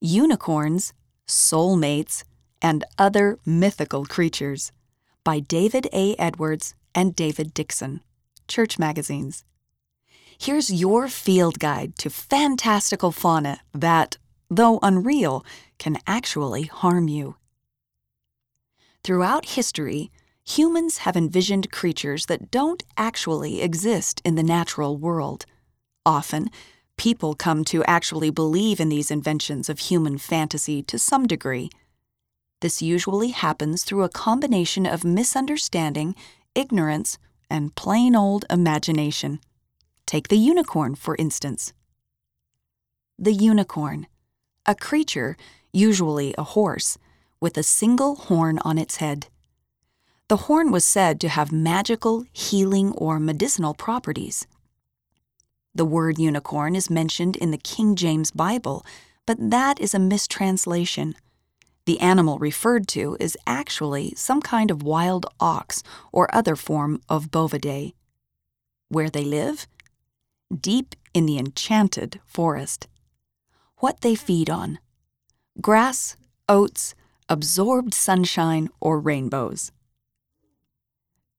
Unicorns, Soulmates, and Other Mythical Creatures by David A. Edwards and David Dixon, Church Magazines. Here's your field guide to fantastical fauna that, though unreal, can actually harm you. Throughout history, humans have envisioned creatures that don't actually exist in the natural world. Often, people come to actually believe in these inventions of human fantasy to some degree. This usually happens through a combination of misunderstanding, ignorance, and plain old imagination. Take the unicorn, for instance. The unicorn, a creature, usually a horse, with a single horn on its head. The horn was said to have magical, healing, or medicinal properties. The word unicorn is mentioned in the King James Bible, but that is a mistranslation. The animal referred to is actually some kind of wild ox or other form of bovidae. Where they live? deep in the enchanted forest. What they feed on grass, oats, absorbed sunshine, or rainbows.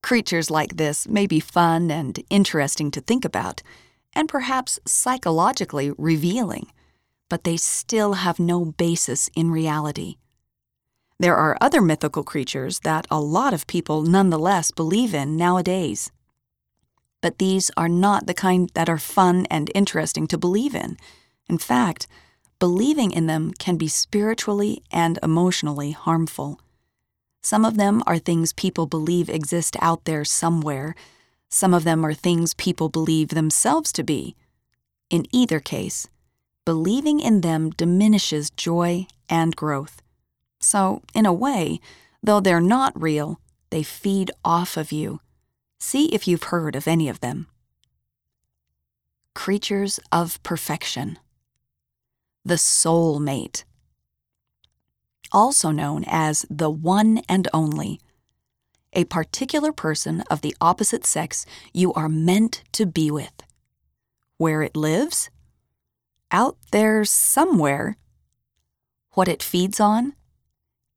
Creatures like this may be fun and interesting to think about, and perhaps psychologically revealing, but they still have no basis in reality. There are other mythical creatures that a lot of people nonetheless believe in nowadays but these are not the kind that are fun and interesting to believe in. In fact, believing in them can be spiritually and emotionally harmful. Some of them are things people believe exist out there somewhere. Some of them are things people believe themselves to be. In either case, believing in them diminishes joy and growth. So, in a way, though they're not real, they feed off of you See if you've heard of any of them. Creatures of Perfection. The Soul Mate. Also known as the One and Only. A particular person of the opposite sex you are meant to be with. Where it lives? Out there somewhere. What it feeds on?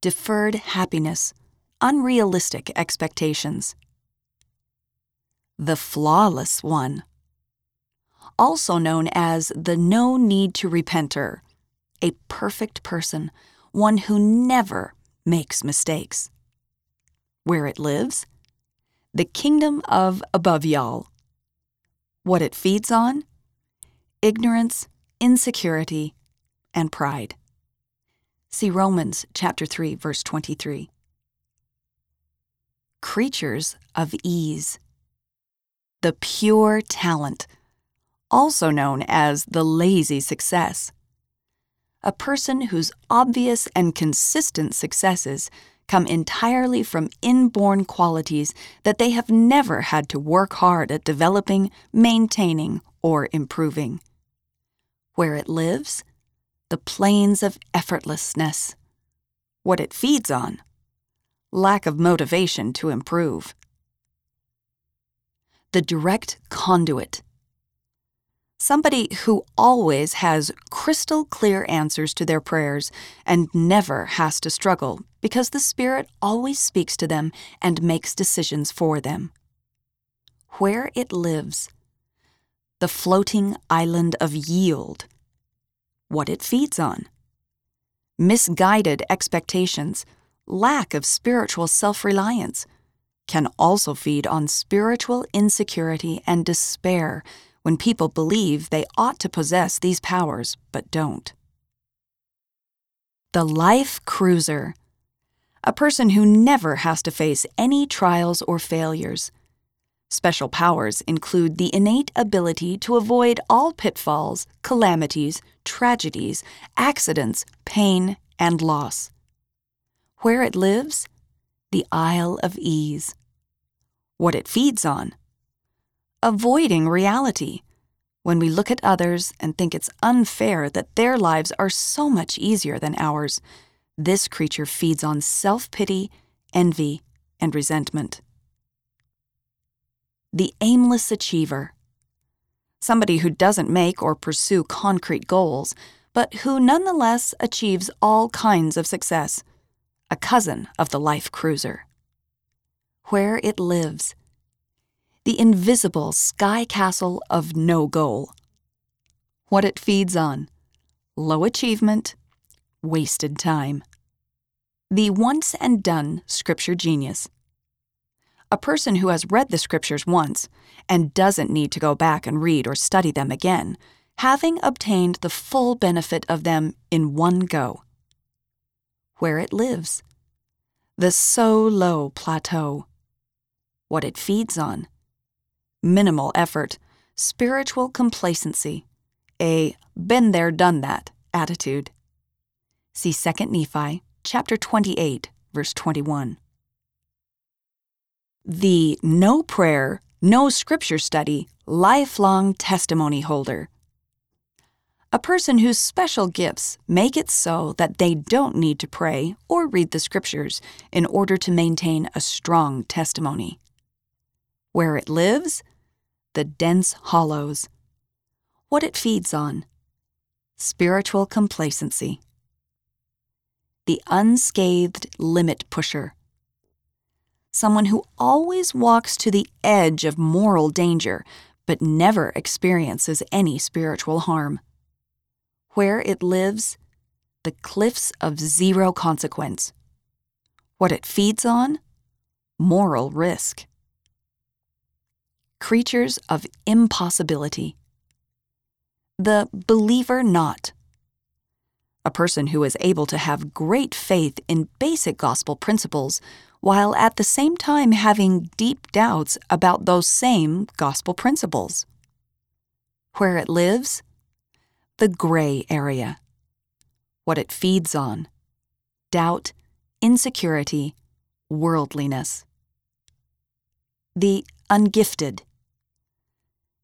Deferred happiness, unrealistic expectations the flawless one. Also known as the no need to repenter, a perfect person, one who never makes mistakes. Where it lives? The kingdom of above y'all. What it feeds on? Ignorance, insecurity, and pride. See Romans chapter 3 verse 23. Creatures of ease the pure talent, also known as the lazy success. A person whose obvious and consistent successes come entirely from inborn qualities that they have never had to work hard at developing, maintaining, or improving. Where it lives? The plains of effortlessness. What it feeds on? Lack of motivation to improve the direct conduit. Somebody who always has crystal clear answers to their prayers and never has to struggle because the Spirit always speaks to them and makes decisions for them. Where it lives. The floating island of yield. What it feeds on. Misguided expectations, lack of spiritual self reliance can also feed on spiritual insecurity and despair when people believe they ought to possess these powers but don't. The Life Cruiser a person who never has to face any trials or failures. Special powers include the innate ability to avoid all pitfalls, calamities, tragedies, accidents, pain, and loss. Where it lives, the Isle of Ease. What it feeds on. Avoiding reality. When we look at others and think it's unfair that their lives are so much easier than ours, this creature feeds on self pity, envy, and resentment. The aimless achiever. Somebody who doesn't make or pursue concrete goals, but who nonetheless achieves all kinds of success, a cousin of the life cruiser. Where it lives, the invisible sky castle of no goal. What it feeds on, low achievement, wasted time. The once and done scripture genius. A person who has read the scriptures once and doesn't need to go back and read or study them again, having obtained the full benefit of them in one go. Where it lives. The so low plateau. What it feeds on. Minimal effort, spiritual complacency, a been there, done that attitude. See 2 Nephi chapter 28, verse 21 the no prayer, no scripture study, lifelong testimony holder. A person whose special gifts make it so that they don't need to pray or read the scriptures in order to maintain a strong testimony. Where it lives, the dense hollows. What it feeds on, spiritual complacency. The unscathed limit pusher someone who always walks to the edge of moral danger but never experiences any spiritual harm. Where it lives, the cliffs of zero consequence. What it feeds on? Moral risk. Creatures of impossibility. The believer not. A person who is able to have great faith in basic gospel principles while at the same time having deep doubts about those same gospel principles. Where it lives? The gray area. What it feeds on doubt, insecurity, worldliness. The ungifted.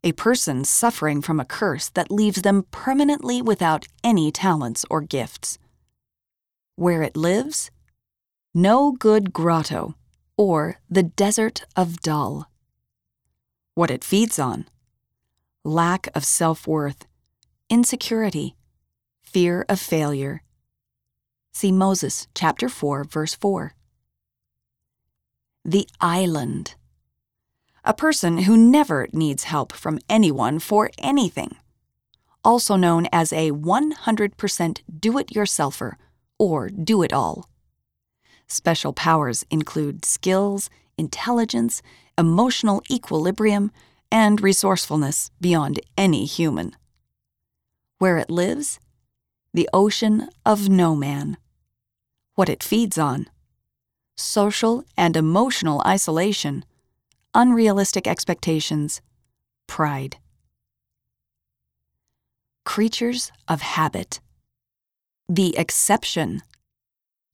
A person suffering from a curse that leaves them permanently without any talents or gifts. Where it lives? No Good Grotto, or The Desert of Dull. What it feeds on lack of self worth, insecurity, fear of failure. See Moses chapter 4, verse 4. The Island. A person who never needs help from anyone for anything. Also known as a 100% do it yourselfer or do it all. Special powers include skills, intelligence, emotional equilibrium, and resourcefulness beyond any human. Where it lives? The ocean of no man. What it feeds on? Social and emotional isolation, unrealistic expectations, pride. Creatures of habit. The exception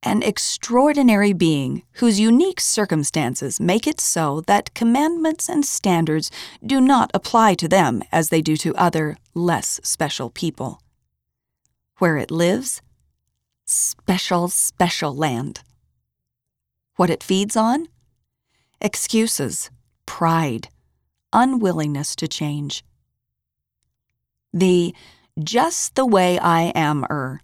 an extraordinary being whose unique circumstances make it so that commandments and standards do not apply to them as they do to other, less special people. Where it lives, special, special land. What it feeds on? Excuses, pride, unwillingness to change. The just the way I am er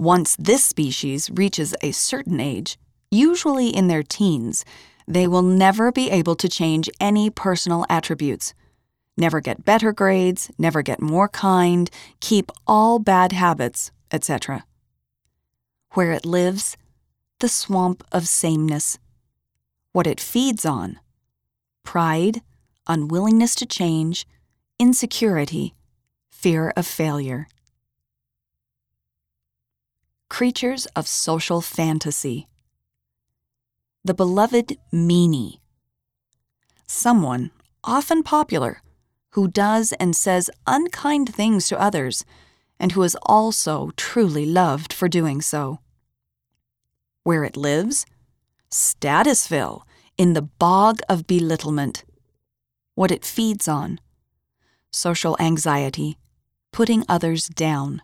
once this species reaches a certain age, usually in their teens, they will never be able to change any personal attributes. Never get better grades, never get more kind, keep all bad habits, etc. Where it lives, the swamp of sameness. What it feeds on pride, unwillingness to change, insecurity, fear of failure creatures of social fantasy. The beloved meanie. Someone, often popular, who does and says unkind things to others, and who is also truly loved for doing so. Where it lives? Statusville, in the bog of belittlement. What it feeds on? Social anxiety, putting others down.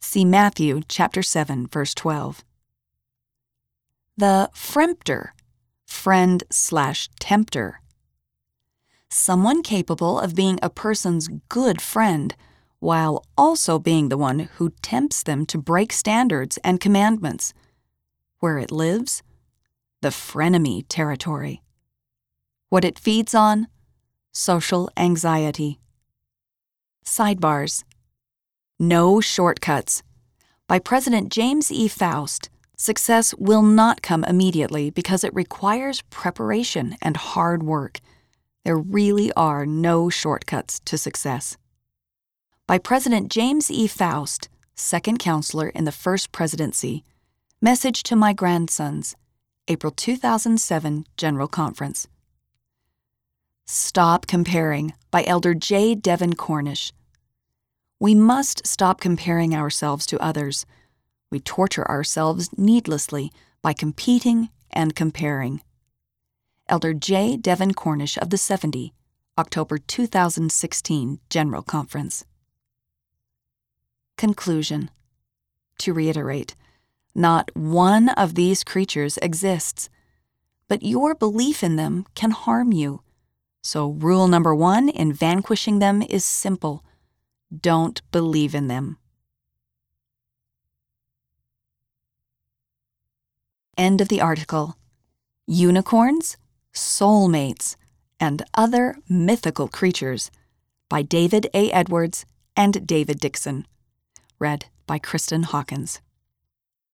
See Matthew chapter 7 verse 12. The frempter, friend slash tempter. Someone capable of being a person's good friend while also being the one who tempts them to break standards and commandments. Where it lives? The frenemy territory. What it feeds on? Social anxiety. Sidebars No Shortcuts by President James E. Faust. Success will not come immediately because it requires preparation and hard work. There really are no shortcuts to success. By President James E. Faust, second counselor in the first presidency. Message to my grandsons, April 2007 General Conference. Stop Comparing by Elder J. Devn Cornish. We must stop comparing ourselves to others. We torture ourselves needlessly by competing and comparing. Elder J. Devn Cornish of the 70, October 2016 General Conference. Conclusion To reiterate, not one of these creatures exists, but your belief in them can harm you. So, rule number one in vanquishing them is simple don't believe in them. End of the article. Unicorns, Soulmates, and Other Mythical Creatures by David A. Edwards and David Dixon. Read by Kristen Hawkins.